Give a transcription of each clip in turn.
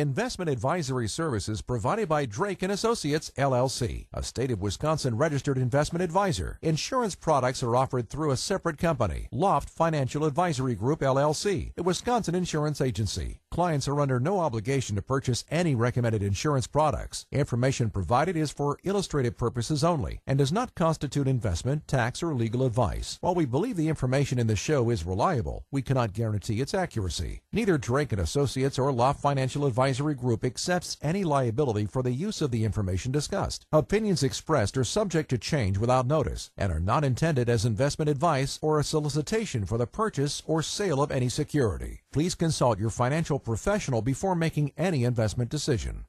Investment advisory services provided by Drake and Associates LLC, a state of Wisconsin registered investment advisor. Insurance products are offered through a separate company, Loft Financial Advisory Group LLC, a Wisconsin insurance agency. Clients are under no obligation to purchase any recommended insurance products. Information provided is for illustrative purposes only and does not constitute investment, tax, or legal advice. While we believe the information in the show is reliable, we cannot guarantee its accuracy. Neither Drake and Associates or Loft Financial Advisory Group accepts any liability for the use of the information discussed. Opinions expressed are subject to change without notice and are not intended as investment advice or a solicitation for the purchase or sale of any security. Please consult your financial professional before making any investment decision.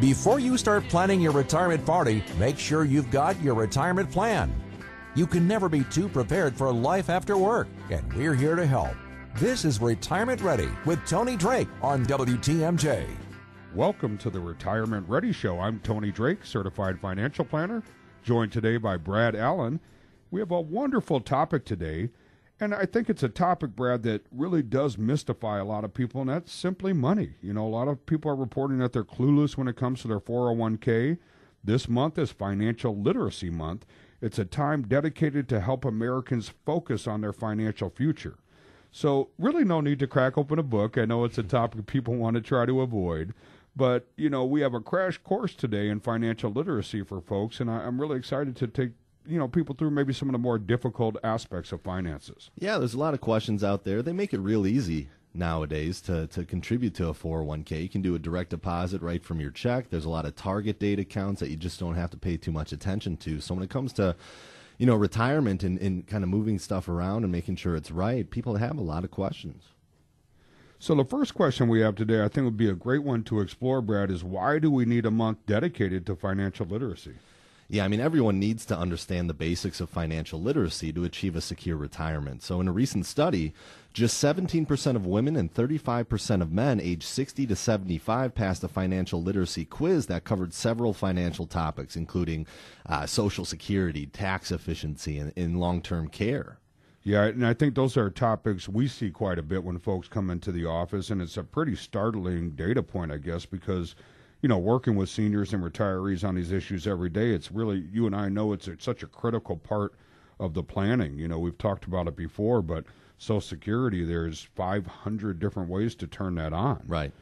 Before you start planning your retirement party, make sure you've got your retirement plan. You can never be too prepared for life after work, and we're here to help. This is Retirement Ready with Tony Drake on WTMJ. Welcome to the Retirement Ready Show. I'm Tony Drake, certified financial planner, joined today by Brad Allen. We have a wonderful topic today, and I think it's a topic, Brad, that really does mystify a lot of people, and that's simply money. You know, a lot of people are reporting that they're clueless when it comes to their 401k. This month is Financial Literacy Month. It's a time dedicated to help Americans focus on their financial future. So, really, no need to crack open a book. I know it's a topic people want to try to avoid. But, you know, we have a crash course today in financial literacy for folks, and I, I'm really excited to take you know people through maybe some of the more difficult aspects of finances. Yeah, there's a lot of questions out there. They make it real easy nowadays to, to contribute to a 401k. You can do a direct deposit right from your check. There's a lot of target date accounts that you just don't have to pay too much attention to. So when it comes to you know retirement and, and kind of moving stuff around and making sure it's right, people have a lot of questions. So the first question we have today, I think would be a great one to explore, Brad, is why do we need a month dedicated to financial literacy? Yeah, I mean, everyone needs to understand the basics of financial literacy to achieve a secure retirement. So, in a recent study, just 17% of women and 35% of men aged 60 to 75 passed a financial literacy quiz that covered several financial topics, including uh, social security, tax efficiency, and, and long term care. Yeah, and I think those are topics we see quite a bit when folks come into the office, and it's a pretty startling data point, I guess, because you know, working with seniors and retirees on these issues every day, it's really you and I know it's, it's such a critical part of the planning. You know, we've talked about it before, but Social Security, there's 500 different ways to turn that on. Right.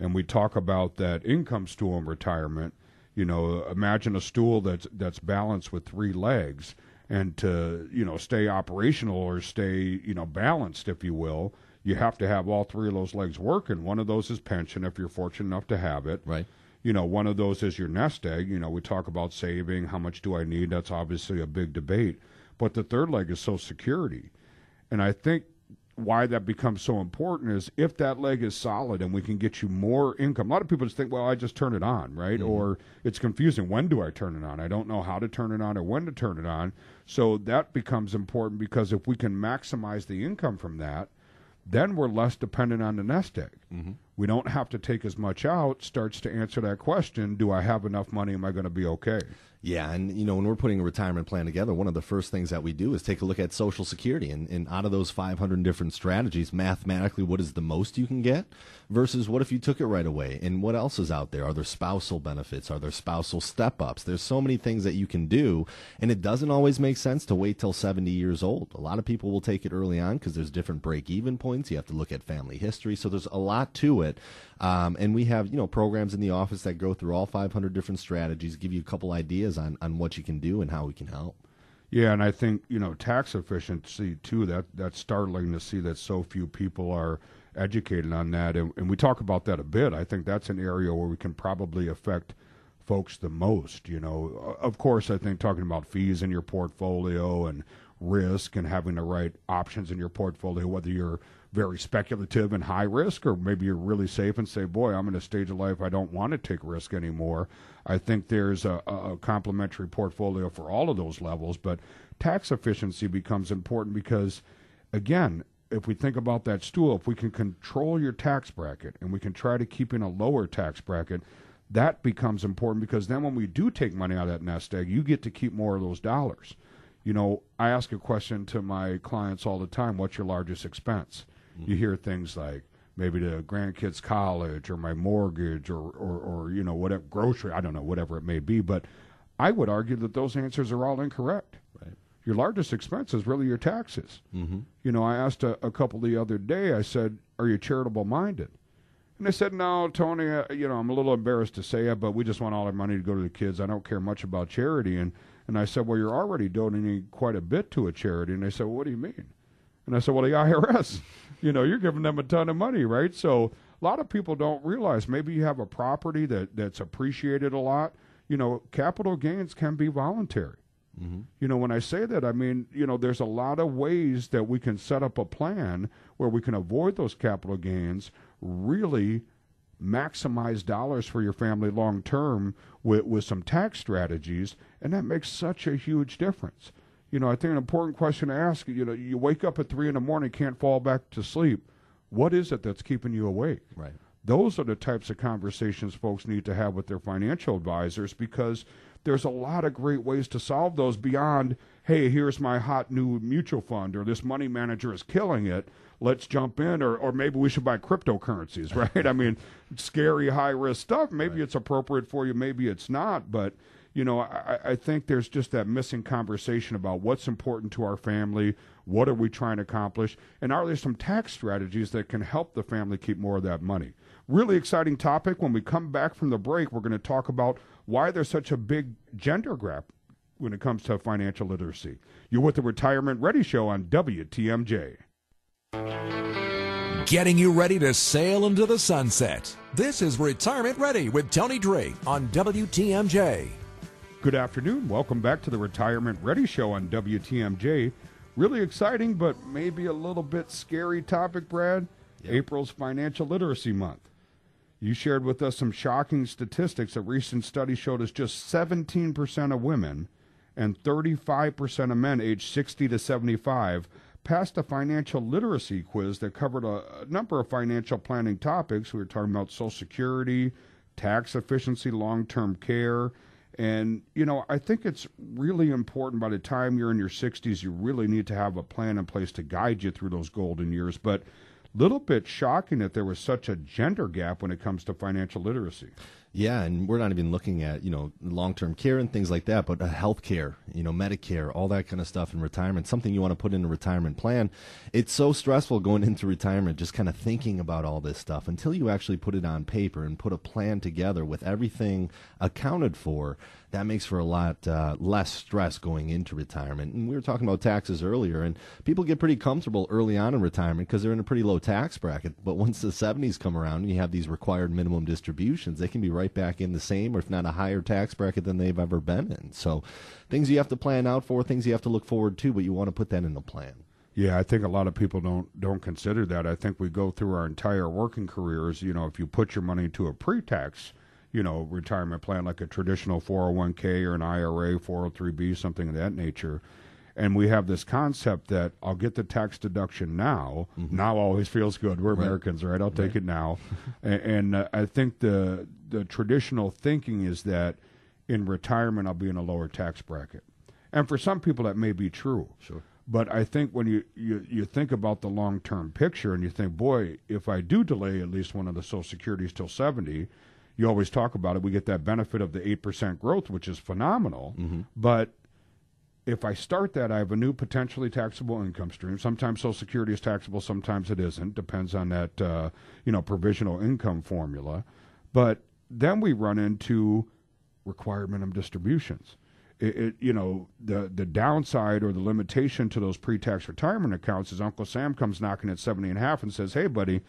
And we talk about that income stool in retirement. You know, imagine a stool that's that's balanced with three legs, and to you know stay operational or stay you know balanced, if you will, you have to have all three of those legs working. One of those is pension, if you're fortunate enough to have it. Right you know, one of those is your nest egg. You know, we talk about saving. How much do I need? That's obviously a big debate. But the third leg is Social Security. And I think why that becomes so important is if that leg is solid and we can get you more income. A lot of people just think, well, I just turn it on, right? Mm-hmm. Or it's confusing. When do I turn it on? I don't know how to turn it on or when to turn it on. So that becomes important because if we can maximize the income from that, then we're less dependent on the nest egg. Mm-hmm. We don't have to take as much out, starts to answer that question do I have enough money? Am I going to be okay? Yeah, and you know when we're putting a retirement plan together, one of the first things that we do is take a look at Social Security, and, and out of those 500 different strategies, mathematically, what is the most you can get versus what if you took it right away, and what else is out there? Are there spousal benefits? Are there spousal step ups? There's so many things that you can do, and it doesn't always make sense to wait till 70 years old. A lot of people will take it early on because there's different break even points. You have to look at family history, so there's a lot to it. Um, and we have you know programs in the office that go through all 500 different strategies, give you a couple ideas on on what you can do and how we can help. Yeah, and I think you know tax efficiency too. That that's startling to see that so few people are educated on that, and, and we talk about that a bit. I think that's an area where we can probably affect folks the most. You know, of course, I think talking about fees in your portfolio and risk and having the right options in your portfolio, whether you're very speculative and high risk, or maybe you're really safe and say, boy, I'm in a stage of life I don't want to take risk anymore. I think there's a, a complementary portfolio for all of those levels, but tax efficiency becomes important because, again, if we think about that stool, if we can control your tax bracket and we can try to keep in a lower tax bracket, that becomes important because then when we do take money out of that nest egg, you get to keep more of those dollars. You know, I ask a question to my clients all the time what's your largest expense? Mm-hmm. You hear things like maybe the grandkids' college or my mortgage or, or, or you know whatever grocery I don't know whatever it may be. But I would argue that those answers are all incorrect. Right. Your largest expense is really your taxes. Mm-hmm. You know, I asked a, a couple the other day. I said, "Are you charitable minded?" And they said, "No, Tony. Uh, you know, I'm a little embarrassed to say it, but we just want all our money to go to the kids. I don't care much about charity." And and I said, "Well, you're already donating quite a bit to a charity." And they said, well, "What do you mean?" And I said, "Well, the IRS. you know, you're giving them a ton of money, right? So a lot of people don't realize maybe you have a property that that's appreciated a lot. You know, capital gains can be voluntary." Mm-hmm. You know, when I say that, I mean, you know, there's a lot of ways that we can set up a plan where we can avoid those capital gains, really maximize dollars for your family long term with, with some tax strategies, and that makes such a huge difference. You know, I think an important question to ask, you know, you wake up at three in the morning, can't fall back to sleep. What is it that's keeping you awake? Right. Those are the types of conversations folks need to have with their financial advisors because there's a lot of great ways to solve those beyond, hey, here's my hot new mutual fund or this money manager is killing it. Let's jump in, or, or maybe we should buy cryptocurrencies, right? I mean, scary, high risk stuff. Maybe right. it's appropriate for you, maybe it's not. But, you know, I, I think there's just that missing conversation about what's important to our family, what are we trying to accomplish, and are there some tax strategies that can help the family keep more of that money? Really exciting topic. When we come back from the break, we're going to talk about why there's such a big gender gap when it comes to financial literacy. You're with the Retirement Ready Show on WTMJ. Getting you ready to sail into the sunset. This is Retirement Ready with Tony Drake on WTMJ. Good afternoon. Welcome back to the Retirement Ready Show on WTMJ. Really exciting, but maybe a little bit scary topic, Brad. Yep. April's Financial Literacy Month. You shared with us some shocking statistics. A recent study showed us just 17% of women and 35% of men aged 60 to 75 passed a financial literacy quiz that covered a, a, number of financial planning topics. We were talking about Social Security, tax efficiency, long term care. And, you know, I think it's really important by the time you're in your 60s, you really need to have a plan in place to guide you through those golden years. But little bit shocking that there was such a gender gap when it comes to financial literacy. Yeah, and we're not even looking at you know long term care and things like that, but uh, health care, you know, Medicare, all that kind of stuff in retirement. Something you want to put in a retirement plan. It's so stressful going into retirement, just kind of thinking about all this stuff until you actually put it on paper and put a plan together with everything accounted for that makes for a lot uh, less stress going into retirement. And we were talking about taxes earlier, and people get pretty comfortable early on in retirement because they're in a pretty low tax bracket. But once the 70s come around and you have these required minimum distributions, they can be right back in the same or if not a higher tax bracket than they've ever been in. So things you have to plan out for, things you have to look forward to, but you want to put that in the plan. Yeah, I think a lot of people don't don't consider that. I think we go through our entire working careers. You know, if you put your money into a pre-tax you know, retirement plan like a traditional 401k or an IRA, 403b, something of that nature. And we have this concept that I'll get the tax deduction now. Mm-hmm. Now always feels good. We're right. Americans, right? I'll right. take it now. and, and uh, I think the the traditional thinking is that in retirement I'll be in a lower tax bracket. And for some people that may be true. Sure. But I think when you, you, you think about the long term picture and you think, boy, if I do delay at least one of the Social Securities till 70, you always talk about it. We get that benefit of the 8% growth, which is phenomenal. Mm-hmm. But if I start that, I have a new potentially taxable income stream. Sometimes Social Security is taxable, sometimes it isn't. Depends on that, uh, you know, provisional income formula. But then we run into required minimum distributions. It, it, you know, the the downside or the limitation to those pre-tax retirement accounts is Uncle Sam comes knocking at seventy and a half and says, "Hey, buddy,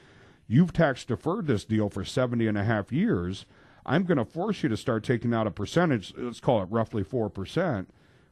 You've tax deferred this deal for 70 and a half years. I'm going to force you to start taking out a percentage, let's call it roughly 4%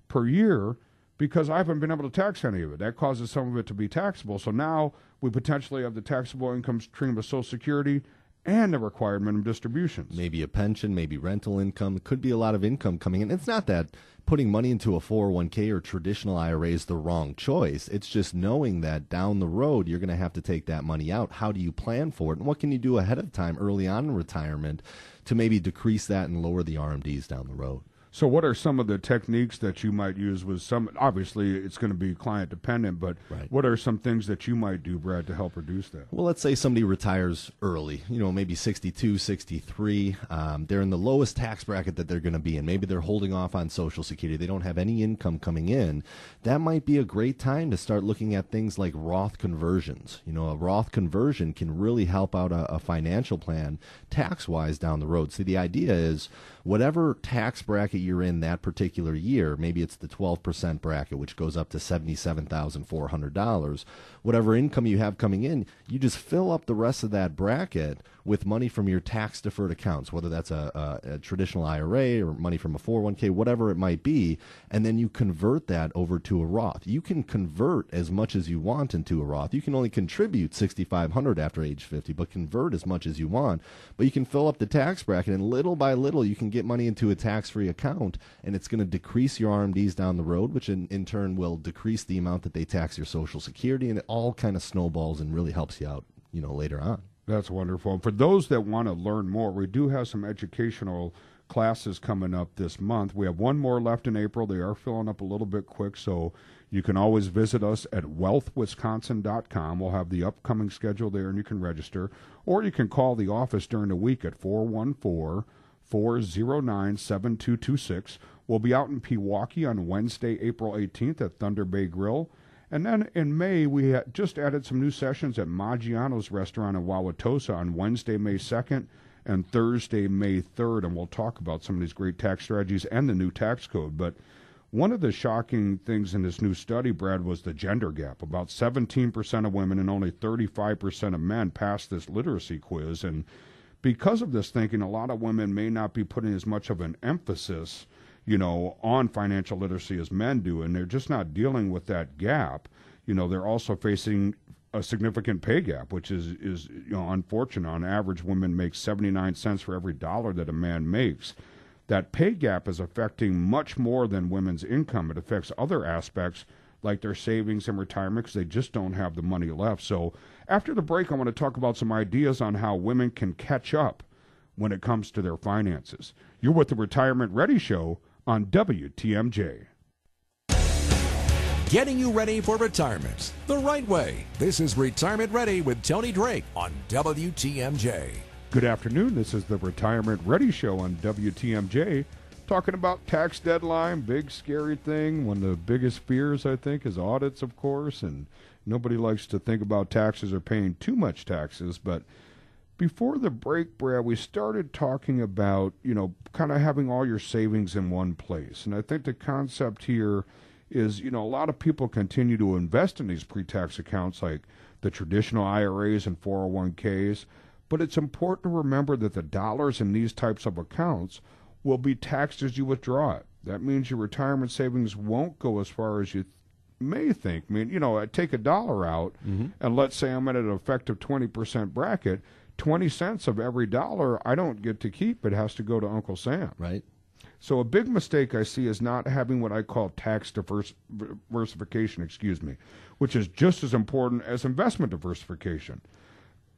per year, because I haven't been able to tax any of it. That causes some of it to be taxable. So now we potentially have the taxable income stream of Social Security and the required minimum distributions. Maybe a pension, maybe rental income. Could be a lot of income coming in. It's not that putting money into a 401k or traditional IRA is the wrong choice. It's just knowing that down the road you're going to have to take that money out. How do you plan for it? And what can you do ahead of time early on in retirement to maybe decrease that and lower the RMDs down the road? So, what are some of the techniques that you might use? With some, obviously, it's going to be client dependent, but Right. what are some things that you might do, Brad, to help reduce that? Well, let's say somebody retires early, you know, maybe 62, 63. Um, they're in the lowest tax bracket that they're going to be in. Maybe they're holding off on Social Security. They don't have any income coming in. That might be a great time to start looking at things like Roth conversions. You know, a Roth conversion can really help out a, a financial plan tax wise down the road. See, the idea is whatever tax bracket you're in that particular year, maybe it's the 12% bracket, which goes up to $77,400, whatever income you have coming in, you just fill up the rest of that bracket with money from your tax deferred accounts, whether that's a, a, a traditional IRA or money from a 401k, whatever it might be, and then you convert that over to a Roth. You can convert as much as you want into a Roth. You can only contribute 6500 after age 50, but convert as much as you want. But you can fill up the tax bracket, and little by little, you can get money into a tax free account, and it's going to decrease your RMDs down the road, which in, in turn will decrease the amount that they tax your Social Security, and all kind of snowballs and really helps you out, you know, later on. That's wonderful. And for those that want to learn more, we do have some educational classes coming up this month. We have one more left in April. They are filling up a little bit quick, so you can always visit us at wealthwisconsin.com. We'll have the upcoming schedule there and you can register. Or you can call the office during the week at 414 409 7226. We'll be out in Pewaukee on Wednesday, April 18th at Thunder Bay Grill. And then in May, we just added some new sessions at Maggiano's restaurant in Wauwatosa on Wednesday, May 2nd and Thursday, May 3rd. And we'll talk about some of these great tax strategies and the new tax code. But one of the shocking things in this new study, Brad, was the gender gap. About 17% of women and only 35% of men passed this literacy quiz. And because of this thinking, a lot of women may not be putting as much of an emphasis, you know, on financial literacy as men do, and they're just not dealing with that gap. You know, they're also facing a significant pay gap, which is is you know unfortunate. On average, women make 79 cents for every dollar that a man makes. That pay gap is affecting much more than women's income. It affects other aspects like their savings and retirement because they just don't have the money left. So, after the break, I want to talk about some ideas on how women can catch up when it comes to their finances. You're with the Retirement Ready Show on WTMJ. Getting you ready for retirement the right way. This is Retirement Ready with Tony Drake on WTMJ. Good afternoon. This is the Retirement Ready Show on WTMJ. Talking about tax deadline, big scary thing. One of the biggest fears, I think, is audits, of course, and nobody likes to think about taxes or paying too much taxes. But before the break, Brad, we started talking about, you know, kind of having all your savings in one place. And I think the concept here is, you know, a lot of people continue to invest in these pre tax accounts like the traditional IRAs and 401ks. But it's important to remember that the dollars in these types of accounts will be taxed as you withdraw it. That means your retirement savings won't go as far as you th- may think. I mean, you know, I take a dollar out, mm-hmm. and let's say I'm at an effective 20% bracket. 20 cents of every dollar I don't get to keep. It has to go to Uncle Sam. Right? So a big mistake I see is not having what I call tax divers- diversification, excuse me, which is just as important as investment diversification.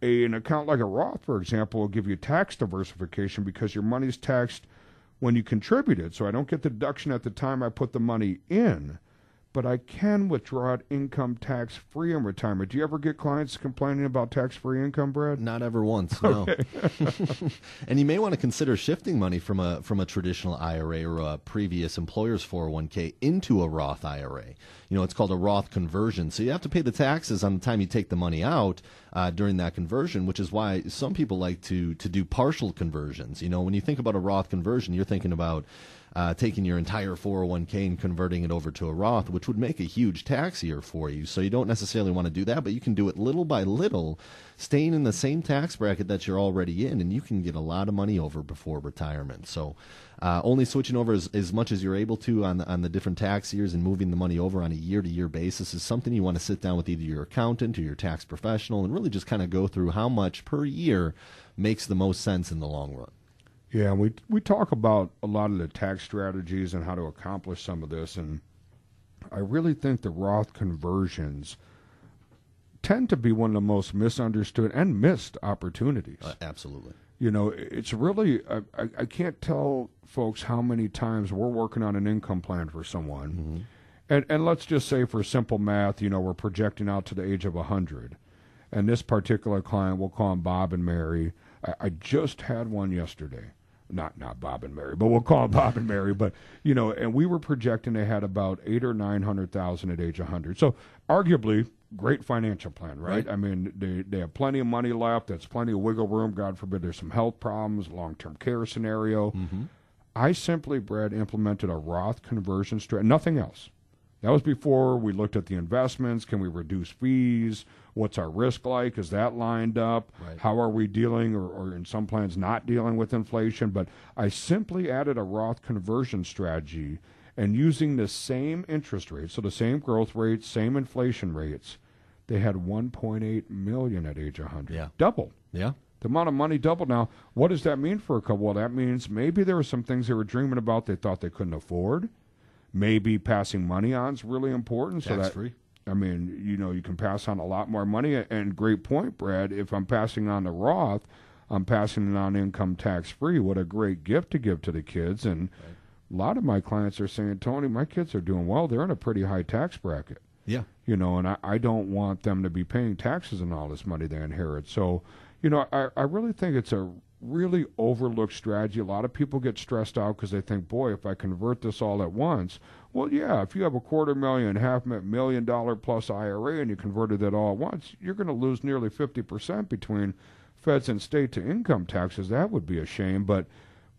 A, an account like a Roth, for example, will give you tax diversification because your money's taxed when you contribute it. So I don't get the deduction at the time I put the money in, but I can withdraw it income tax free in retirement. Do you ever get clients complaining about tax free income, Brad? Not ever once, no. and you may want to consider shifting money from a from a traditional IRA or a previous employer's 401k into a Roth IRA. You know, it's called a Roth conversion. So you have to pay the taxes on the time you take the money out uh, during that conversion, which is why some people like to to do partial conversions. You know, when you think about a Roth conversion, you're thinking about uh, taking your entire 401k and converting it over to a Roth, which would make a huge tax year for you. So you don't necessarily want to do that, but you can do it little by little, staying in the same tax bracket that you're already in, and you can get a lot of money over before retirement. So uh, only switching over as, as much as you're able to on on the different tax years and moving the money over on a year to year basis is something you want to sit down with either your accountant or your tax professional and really just kind of go through how much per year makes the most sense in the long run. Yeah, and we we talk about a lot of the tax strategies and how to accomplish some of this, and I really think the Roth conversions tend to be one of the most misunderstood and missed opportunities. Uh, absolutely. You know, it's really, I, I, I can't tell folks how many times we're working on an income plan for someone. Mm-hmm. And, and let's just say for simple math, you know, we're projecting out to the age of 100. And this particular client, we'll call him Bob and Mary. I, I just had one yesterday. Not not Bob and Mary, but we'll call him Bob and Mary. But you know, and we were projecting they had about eight or nine hundred thousand at age 100. So arguably great financial plan, right? Right. I mean, they they have plenty of money left. That's plenty of wiggle room. God forbid there's some health problems, long term care scenario. Mm-hmm. I simply, Brad, implemented a Roth conversion strategy. Nothing else. That was before we looked at the investments. Can we reduce fees? What's our risk like? Is that lined up? Right. How are we dealing, or, or in some plans, not dealing with inflation? But I simply added a Roth conversion strategy and using the same interest rates, so the same growth rates, same inflation rates, they had 1.8 million at age 100. Yeah. Double. Yeah. The amount of money doubled. Now, what does that mean for a couple? Well, that means maybe there were some things they were dreaming about they thought they couldn't afford. Maybe passing money on is really important. so Tax that free. I mean, you know, you can pass on a lot more money. And great point, Brad. If I'm passing on the Roth, I'm passing it on income tax free. What a great gift to give to the kids. And a lot of my clients are saying, Tony, my kids are doing well. They're in a pretty high tax bracket Yeah. you know, and I, I don't want them to be paying taxes on all this money they inherit. So, you know, I, I really think it's a really overlooked strategy. A lot of people get stressed out because they think, boy, if I convert this all at once, well, yeah, if you have a quarter million, half mi- million dollar plus IRA and you converted that all at once, you're going to lose nearly 50% between feds and state to income taxes. That would be a shame. But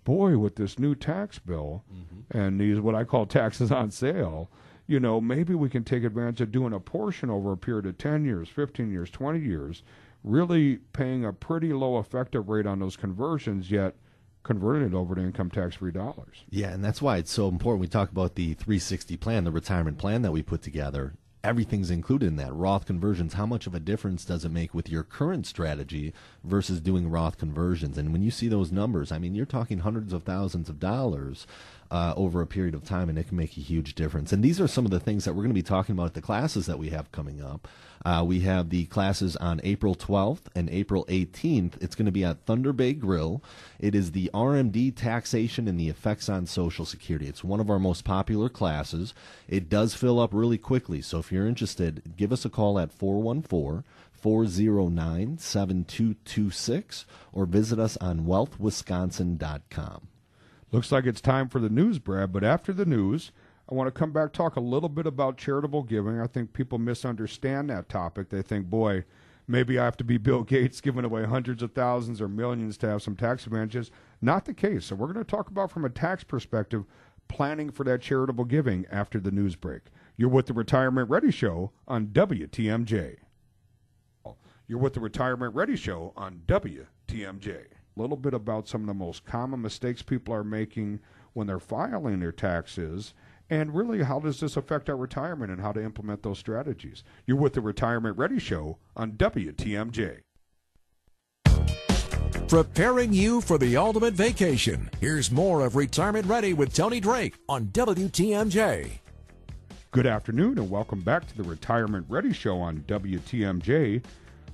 boy, with this new tax bill mm-hmm. and these what I call taxes on sale, you know, maybe we can take advantage of doing a portion over a period of 10 years, 15 years, 20 years, really paying a pretty low effective rate on those conversions, yet converting it over to income tax free dollars. Yeah, and that's why it's so important. We talk about the 360 plan, the retirement plan that we put together. Everything's included in that. Roth conversions, how much of a difference does it make with your current strategy versus doing Roth conversions? And when you see those numbers, I mean, you're talking hundreds of thousands of dollars uh, over a period of time, and it can make a huge difference. And these are some of the things that we're going to be talking about at the classes that we have coming up. Uh, we have the classes on April 12th and April 18th. It's going to be at Thunder Bay Grill. It is the RMD taxation and the effects on Social Security. It's one of our most popular classes. It does fill up really quickly, so if you're interested, give us a call at 414 409 7226 or visit us on wealthwisconsin.com. Looks like it's time for the news, Brad. But after the news, I want to come back talk a little bit about charitable giving. I think people misunderstand that topic. They think, boy, maybe I have to be Bill Gates giving away hundreds of thousands or millions to have some tax advantages. Not the case. So we're going to talk about from a tax perspective planning for that charitable giving after the news break. You're with the Retirement Ready Show on WTMJ. You're with the Retirement Ready Show on WTMJ. A little bit about some of the most common mistakes people are making when they're filing their taxes, and really how does this affect our retirement and how to implement those strategies. You're with the Retirement Ready Show on WTMJ. Preparing you for the ultimate vacation. Here's more of Retirement Ready with Tony Drake on WTMJ. Good afternoon, and welcome back to the Retirement Ready Show on WTMJ.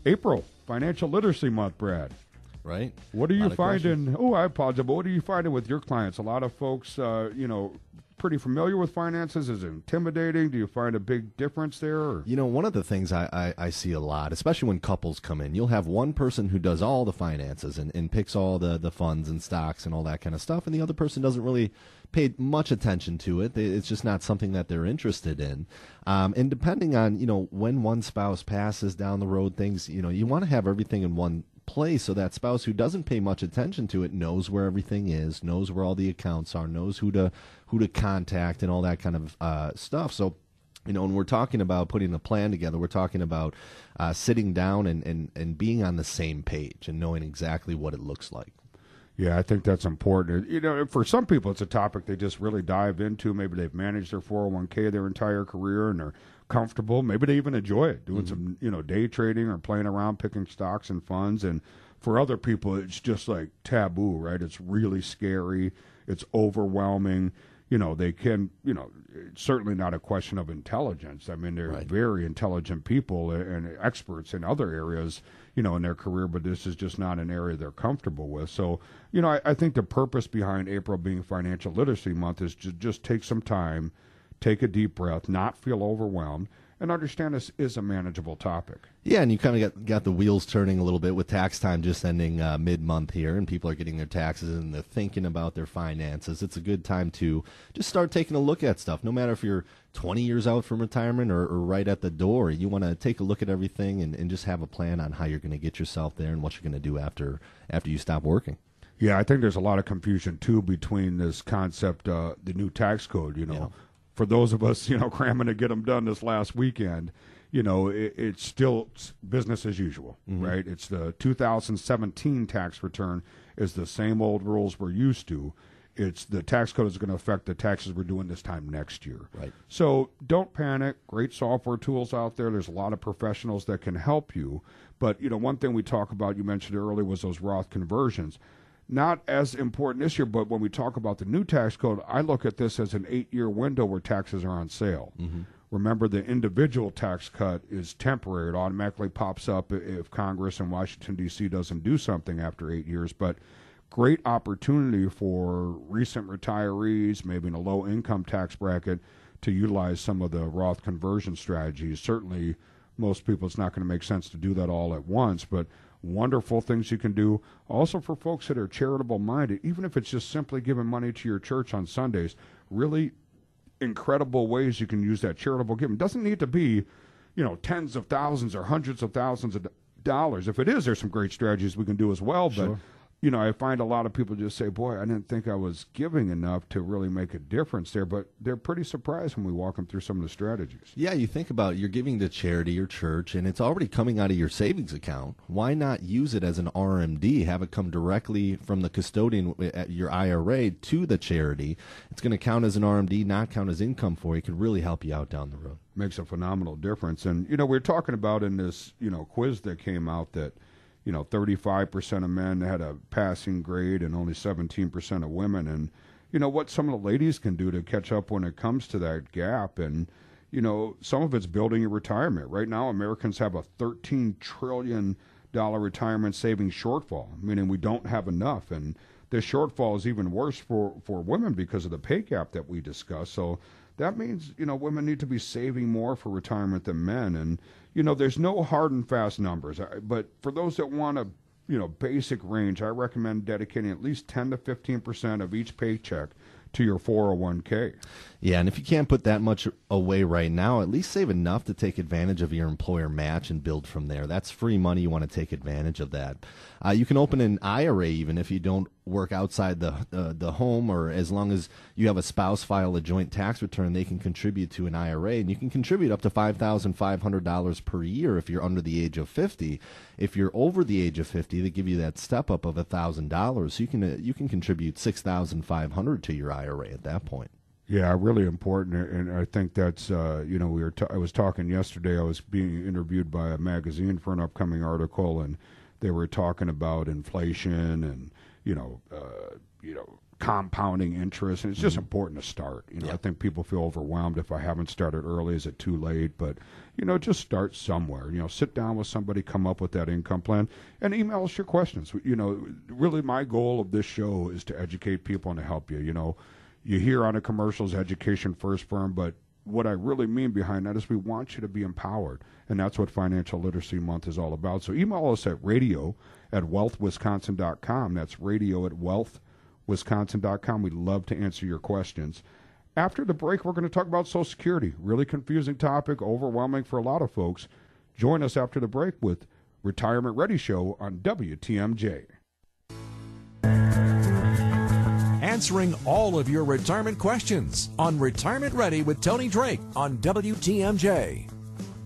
April, Financial Literacy Month, Brad. Right? What are you Lot of questions. finding? Oh, I apologize, but what are you finding with your clients? A lot of folks, uh, you know, pretty familiar with finances. Is it intimidating? Do you find a big difference there? Or? You know, one of the things I, I, I see a lot, especially when couples come in, you'll have one person who does all the finances and, and picks all the, the funds and stocks and all that kind of stuff, and the other person doesn't really pay much attention to it. It's just not something that they're interested in. Um, and depending on, you know, when one spouse passes down the road, things, you know, you want to have everything in one place so that spouse who doesn't pay much attention to it knows where everything is, knows where all the accounts are, knows who to who to contact and all that kind of uh, stuff. So you know, when we're talking about putting a plan together, we're talking about uh, sitting down and, and, and being on the same page and knowing exactly what it looks like. Yeah, I think that's important. You know, for some people, it's a topic they just really dive into. Maybe they've managed their 401k their entire career and they're comfortable. Maybe they even enjoy it, doing mm-hmm. some, you know, day trading or playing around picking stocks and funds. And for other people, it's just like taboo, right? It's really scary. It's overwhelming. you know, they can, you know, it's certainly not a question of intelligence. I mean, they're Right. very intelligent people and experts in other areas, you know, in their career, but this is just not an area they're comfortable with. So, you know, I, I think the purpose behind April being Financial Literacy Month is to just take some time, take a deep breath, not feel overwhelmed, and understand this is a manageable topic. Yeah, and you kind of got got the wheels turning a little bit with tax time just ending uh, mid month here, and people are getting their taxes and they're thinking about their finances. It's a good time to just start taking a look at stuff. No matter if you're 20 years out from retirement or, or right at the door, you want to take a look at everything and, and just have a plan on how you're going to get yourself there and what you're going to do after after you stop working. Yeah, I think there's a lot of confusion too between this concept, uh, the new tax code. You know, Yeah. For those of us, you know, cramming to get them done this last weekend, you know, it, it's still business as usual, mm-hmm. right? It's the 2017 tax return is the same old rules we're used to. It's the tax code is going to affect the taxes we're doing this time next year. Right. So don't panic. Great software tools out there. There's a lot of professionals that can help you. But you know, one thing we talk about, you mentioned earlier, was those Roth conversions. Not as important this year, but when we talk about the new tax code, I look at this as an eight-year window where taxes are on sale. Mm-hmm. Remember, the individual tax cut is temporary; it automatically pops up if Congress and Washington D.C. doesn't do something after eight years. But great opportunity for recent retirees, maybe in a low income tax bracket, to utilize some of the Roth conversion strategies. Certainly, most people, it's not going to make sense to do that all at once, but wonderful things you can do. Also, for folks that are charitable minded, even if it's just simply giving money to your church on Sundays, really incredible ways you can use that charitable giving. Doesn't need to be, you know, tens of thousands or hundreds of thousands of dollars. If it is, there's some great strategies we can do as well. But you know, I find a lot of people just say, "Boy, I didn't think I was giving enough to really make a difference there." But they're pretty surprised when we walk them through some of the strategies. Yeah, you think about it, you're giving to charity or church, and it's already coming out of your savings account. Why not use it as an RMD? Have it come directly from the custodian at your IRA to the charity. It's going to count as an RMD, not count as income for you. It could really help you out down the road. makes a phenomenal difference. And you know, we are talking about in this you know quiz that came out that you know 35% of men had a passing grade and only 17% of women. And you know what some of the ladies can do to catch up when it comes to that gap. And you know, some of it's building your retirement. Right now, Americans have a 13 trillion dollar retirement savings shortfall, meaning we don't have enough. And this shortfall is even worse for for women because of the pay gap that we discussed. So that means you know women need to be saving more for retirement than men and you know there's no hard and fast numbers but for those that want a you know basic range i recommend dedicating at least 10 to 15 percent of each paycheck to your 401k Yeah, and if you can't put that much away right now, at least save enough to take advantage of your employer match and build from there. That's free money. You want to take advantage of that. Uh, you can open an IRA even if you don't work outside the the home, or as long as you have a spouse file a joint tax return, they can contribute to an IRA, and you can contribute up to five thousand five hundred dollars per year if you're under the age of fifty. If you're over the age of fifty, they give you that step up of thousand dollars. So you can uh, you can contribute six thousand five hundred to your IRA at that point. Yeah, really important, and I think that's uh, you know we were. T- I was talking yesterday. I was being interviewed by a magazine for an upcoming article, and they were talking about inflation and you know uh, you know compounding interest, and it's just important to start. You know, I think people feel overwhelmed if I haven't started early. Is it too late? But you know, just start somewhere. You know, sit down with somebody, come up with that income plan, and email us your questions. You know, really, my goal of this show is to educate people and to help you. You know you hear on the commercials education first firm but what i really mean behind that is we want you to be empowered and that's what financial literacy month is all about so email us at radio at wealthwisconsin.com that's radio at wealthwisconsin.com we'd love to answer your questions. After the break we're going to talk about social security. Really confusing topic overwhelming for a lot of folks. Join us after the break with retirement ready show on wtmj Answering all of your retirement questions on Retirement Ready with Tony Drake on WTMJ.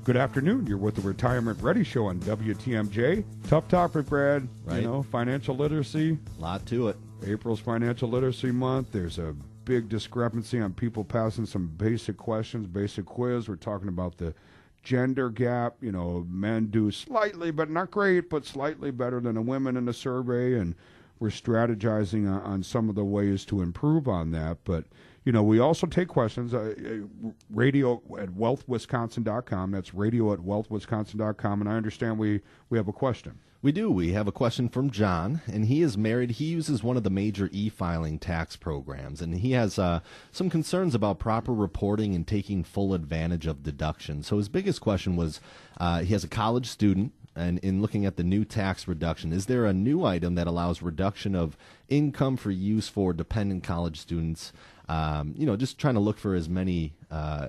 Good afternoon. You're with the Retirement Ready Show on WTMJ. Tough topic, Brad. Right. You know, financial literacy. A lot to it. April's Financial Literacy Month. There's a big discrepancy on people passing some basic questions, basic quiz. We're talking about the gender gap. You know, men do slightly, but not great, but slightly better than the women in the survey. And we're strategizing on, on some of the ways to improve on that. But you know, we also take questions. Uh, uh, radio at wealthwisconsin.com. That's radio at wealthwisconsin.com. And I understand we, we have a question. We do. We have a question from John, and he is married. He uses one of the major e filing tax programs, and he has uh, some concerns about proper reporting and taking full advantage of deductions. So his biggest question was uh, he has a college student and in looking at the new tax reduction, is there a new item that allows reduction of income for use for dependent college students? Um, you know, just trying to look for as many uh,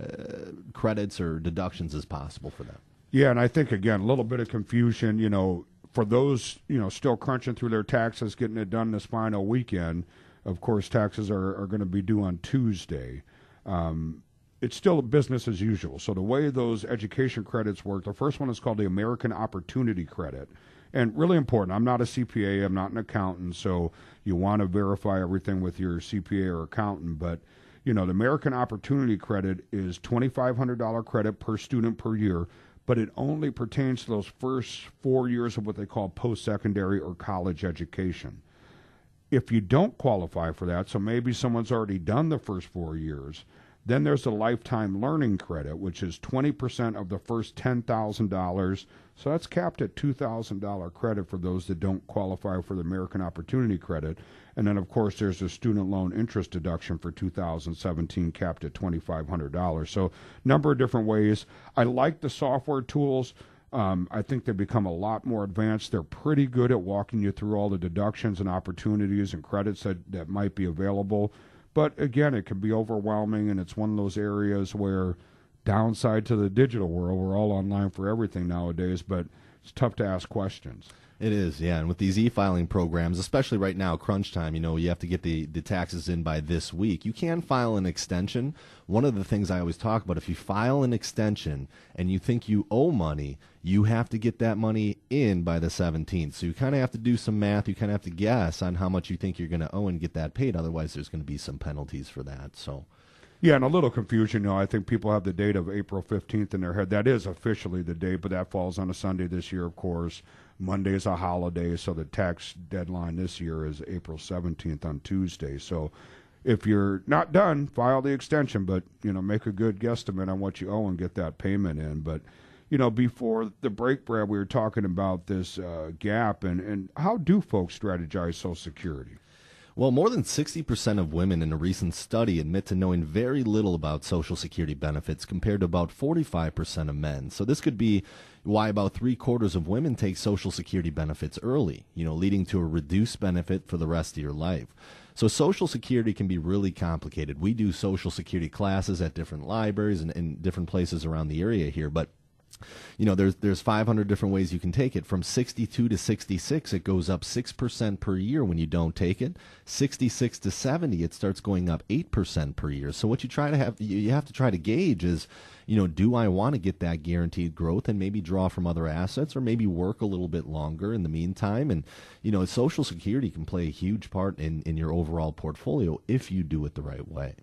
credits or deductions as possible for them. Yeah, and I think again a little bit of confusion. You know, for those you know still crunching through their taxes, getting it done this final weekend. Of course, taxes are, are going to be due on Tuesday. Um, it's still business as usual. So the way those education credits work, the first one is called the American Opportunity Credit. And really important, I'm not a CPA, I'm not an accountant, so you want to verify everything with your CPA or accountant, but you know, the American Opportunity Credit is $2500 credit per student per year, but it only pertains to those first 4 years of what they call post-secondary or college education. If you don't qualify for that, so maybe someone's already done the first 4 years, then there's the lifetime learning credit, which is 20% of the first $10,000. So that's capped at $2,000 credit for those that don't qualify for the American Opportunity Credit. And then, of course, there's a student loan interest deduction for 2017 capped at $2,500. So, number of different ways. I like the software tools. Um, I think they've become a lot more advanced. They're pretty good at walking you through all the deductions and opportunities and credits that, that might be available. But again, it can be overwhelming, and it's one of those areas where downside to the digital world, we're all online for everything nowadays, but it's tough to ask questions. It is, yeah. And with these e-filing programs, especially right now, crunch time, you know, you have to get the, the taxes in by this week. You can file an extension. One of the things I always talk about, if you file an extension and you think you owe money, you have to get that money in by the 17th. So you kind of have to do some math. You kind of have to guess on how much you think you're going to owe and get that paid. Otherwise, there's going to be some penalties for that. So. Yeah, and a little confusion. You know, I think people have the date of April 15th in their head. That is officially the date, but that falls on a Sunday this year, of course. Monday is a holiday, so the tax deadline this year is April 17th on Tuesday. So if you're not done, file the extension, but, you know, make a good guesstimate on what you owe and get that payment in. But, you know, before the break, Brad, we were talking about this uh, gap and, and how do folks strategize Social Security? Well, more than 60% of women in a recent study admit to knowing very little about Social Security benefits compared to about 45% of men. So this could be why about three quarters of women take Social Security benefits early, you know, leading to a reduced benefit for the rest of your life. So Social Security can be really complicated. We do Social Security classes at different libraries and, in different places around the area here, but you know there's there's 500 different ways you can take it. From 62 to 66 it goes up 6% per year when you don't take it. 66 to 70 it starts going up 8% per year. So what you try to have you have to try to gauge is you know do I want to get that guaranteed growth and maybe draw from other assets or maybe work a little bit longer in the meantime? And you know social security can play a huge part in in your overall portfolio if you do it the right way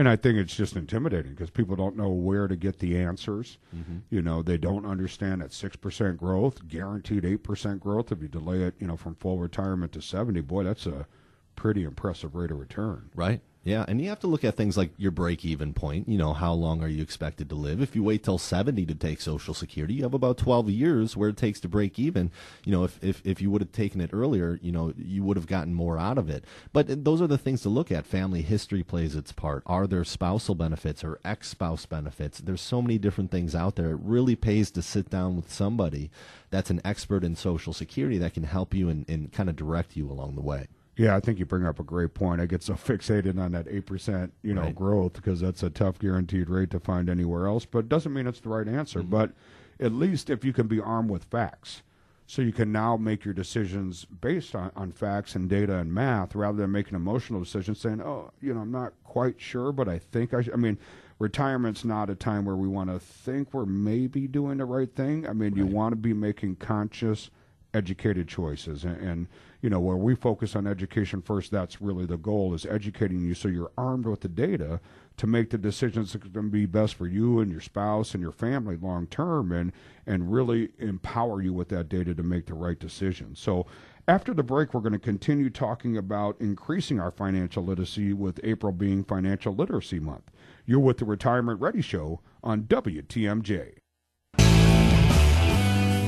and I think it's just intimidating because people don't know where to get the answers. Mm-hmm. You know, they don't understand that six percent growth, guaranteed eight percent growth. If you delay it, you know, from full retirement to seventy, boy, that's a pretty impressive rate of return. Right. Yeah, and you have to look at things like your break even point. You know, how long are you expected to live? If you wait till 70 to take Social Security, you have about 12 years where it takes to break even. You know, if, if, if you would have taken it earlier, you know, you would have gotten more out of it. But those are the things to look at. Family history plays its part. Are there spousal benefits or ex spouse benefits? There's so many different things out there. It really pays to sit down with somebody that's an expert in Social Security that can help you and, and kind of direct you along the way. Yeah, I think you bring up a great point. I get so fixated on that eight percent, you know, right. growth because that's a tough guaranteed rate to find anywhere else. But it doesn't mean it's the right answer. Mm-hmm. But at least if you can be armed with facts, so you can now make your decisions based on, on facts and data and math, rather than making emotional decisions, saying, "Oh, you know, I'm not quite sure, but I think I." Should. I mean, retirement's not a time where we want to think we're maybe doing the right thing. I mean, right. you want to be making conscious, educated choices, and, and you know, where we focus on education first, that's really the goal is educating you so you're armed with the data to make the decisions that can be best for you and your spouse and your family long term and and really empower you with that data to make the right decision. So After the break, we're going to continue talking about increasing our financial literacy with April being Financial Literacy Month. You're with the Retirement Ready Show on WTMJ.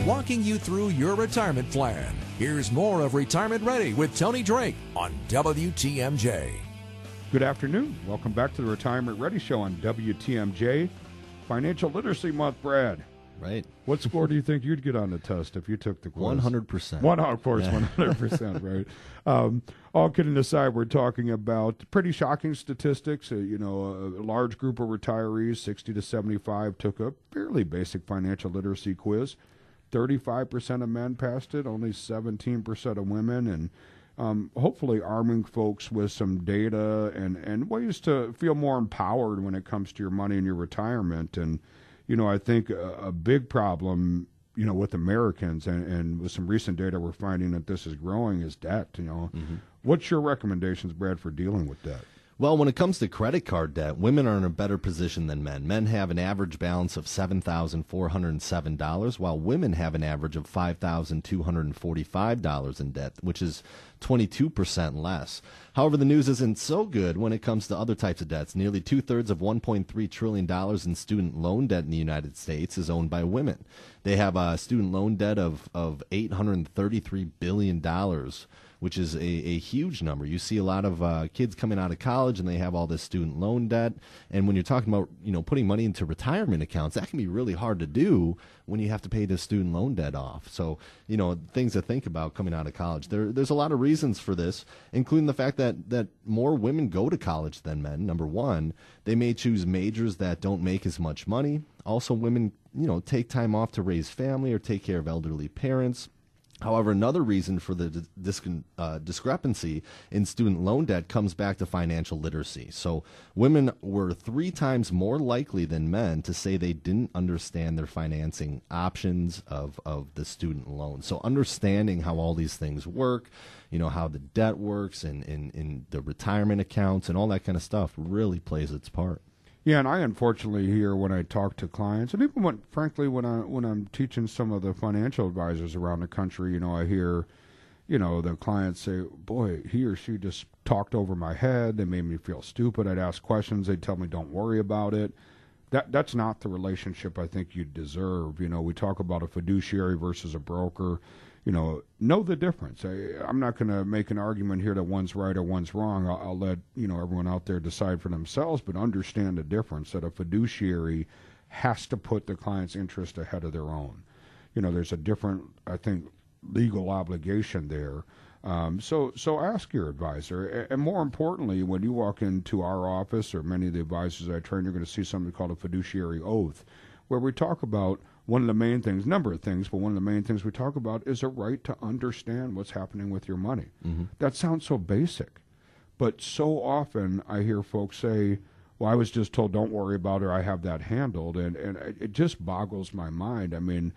Walking you through your retirement plan. Here's more of Retirement Ready with Tony Drake on WTMJ. Good afternoon. Welcome back to the Retirement Ready Show on WTMJ. Financial Literacy Month, Brad. Right. What score do you think you'd get on the test if you took the quiz? One hundred percent. One, of course, one hundred percent, right? Um, all kidding aside, we're talking about pretty shocking statistics. Uh, you know, a large group of retirees, sixty to seventy-five, took a fairly basic financial literacy quiz. Thirty-five percent of men passed it, only seventeen percent of women, and um, hopefully arming folks with some data and and ways to feel more empowered when it comes to your money and your retirement and you know, I think a, a big problem, you know, with Americans and, and, with some recent data, we're finding that this is growing is debt. You know, mm-hmm. what's your recommendations, Brad, for dealing with debt? Well, when it comes to credit card debt, women are in a better position than men. Men have an average balance of $7,407, while women have an average of $5,245 in debt, which is 22% less. However, the news isn't so good when it comes to other types of debts. Nearly two thirds of $1.3 trillion in student loan debt in the United States is owned by women. They have a student loan debt of, of $833 billion which is a, a huge number. You see a lot of uh, kids coming out of college and they have all this student loan debt. And when you're talking about you know putting money into retirement accounts, that can be really hard to do when you have to pay the student loan debt off. So you know things to think about coming out of college. There, there's a lot of reasons for this, including the fact that that more women go to college than men. Number one, they may choose majors that don't make as much money. Also, women you know take time off to raise family or take care of elderly parents However, another reason for the uh, discrepancy in student loan debt comes back to financial literacy. So, women were three times more likely than men to say they didn't understand their financing options of, of the student loan. So, understanding how all these things work, you know, how the debt works and in the retirement accounts and all that kind of stuff really plays its part. Yeah, and I unfortunately hear when I talk to clients, and even when, frankly, when I when I'm teaching some of the financial advisors around the country, you know, I hear, you know, the clients say, "Boy, he or she just talked over my head. They made me feel stupid. I'd ask questions. They'd tell me, "Don't worry about it." That that's not the relationship I think you deserve. You know, we talk about a fiduciary versus a broker you know, know the difference. I, am not going to make an argument here that one's right or one's wrong. I'll, I'll, let you know everyone out there decide for themselves, but understand the difference. That a fiduciary has to put the client's interest ahead of their own. You know, there's a different, I think, legal obligation there. Um, so, so ask your advisor, and more importantly, when you walk into our office or many of the advisors I train, you're going to see something called a fiduciary oath, where we talk about one of the main things, number of things, but one of the main things we talk about is a right to understand what's happening with your money. Mm-hmm. That sounds so basic, but so often I hear folks say, "Well, I was just told don't worry about it. I have that handled," and and it just boggles my mind. I mean,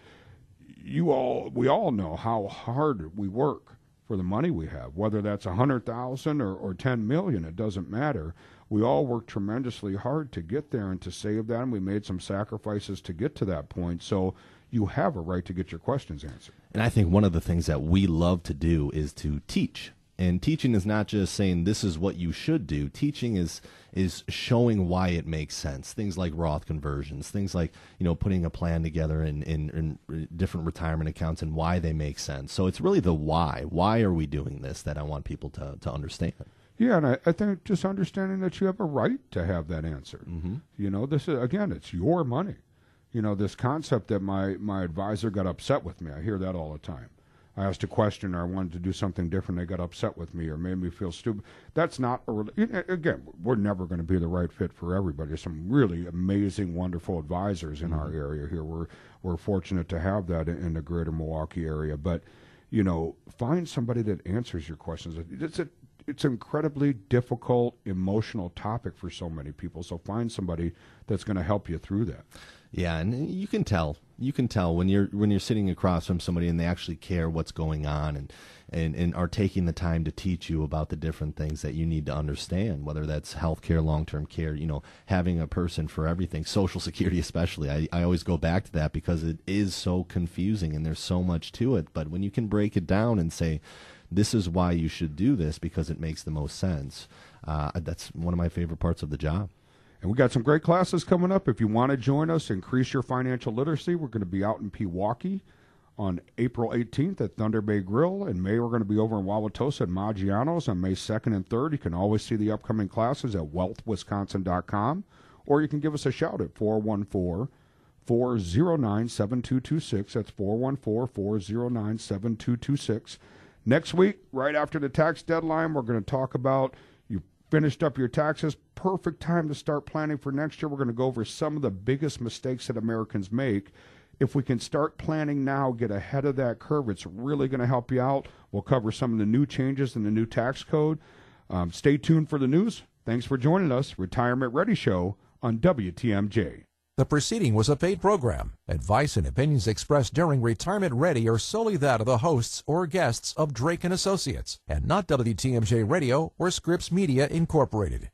you all, we all know how hard we work for the money we have, whether that's a hundred thousand or, or ten million. It doesn't matter we all worked tremendously hard to get there and to save that, and we made some sacrifices to get to that point. So you have a right to get your questions answered. And I think one of the things that we love to do is to teach. And teaching is not just saying this is what you should do. Teaching is is showing why it makes sense. Things like Roth conversions, things like you know putting a plan together in, in, in different retirement accounts and why they make sense. So it's really the why. Why are we doing this that I want people to to understand. Yeah, and I, I, think just understanding that you have a right to have that answer. Mm-hmm. You know, this is again, it's your money. You know, this concept that my my advisor got upset with me. I hear that all the time. I asked a question or I wanted to do something different. They got upset with me or made me feel stupid. That's not a, again. We're never going to be the right fit for everybody. There's some really amazing, wonderful advisors in mm-hmm. our area here. We're we're fortunate to have that in, in the greater Milwaukee area, but you know, find somebody that answers your questions. It's a it's an incredibly difficult emotional topic for so many people. So find somebody that's going to help you through that. Yeah, and you can tell. You can tell when you're when you're sitting across from somebody and they actually care what's going on and and, and are taking the time to teach you about the different things that you need to understand, whether that's healthcare, long term care, you know, having a person for everything, social security especially. I, I always go back to that because it is so confusing and there's so much to it. But when you can break it down and say, this is why you should do this because it makes the most sense. Uh, that's one of my favorite parts of the job. And we got some great classes coming up. If you want to join us, increase your financial literacy. We're going to be out in Pewaukee on April 18th at Thunder Bay Grill. In May, we're going to be over in Wauwatosa at Maggiano's on May 2nd and 3rd. You can always see the upcoming classes at wealthwisconsin.com, or you can give us a shout at 414 409 7226. That's 414 409 7226. Next week, right after the tax deadline, we're going to talk about you finished up your taxes. Perfect time to start planning for next year. We're going to go over some of the biggest mistakes that Americans make if we can start planning now, get ahead of that curve, it's really going to help you out. We'll cover some of the new changes in the new tax code. Um, stay tuned for the news. Thanks for joining us, Retirement Ready Show on WTMJ. The proceeding was a paid program. Advice and opinions expressed during Retirement Ready are solely that of the hosts or guests of Drake and Associates, and not WTMJ Radio or Scripps Media Incorporated.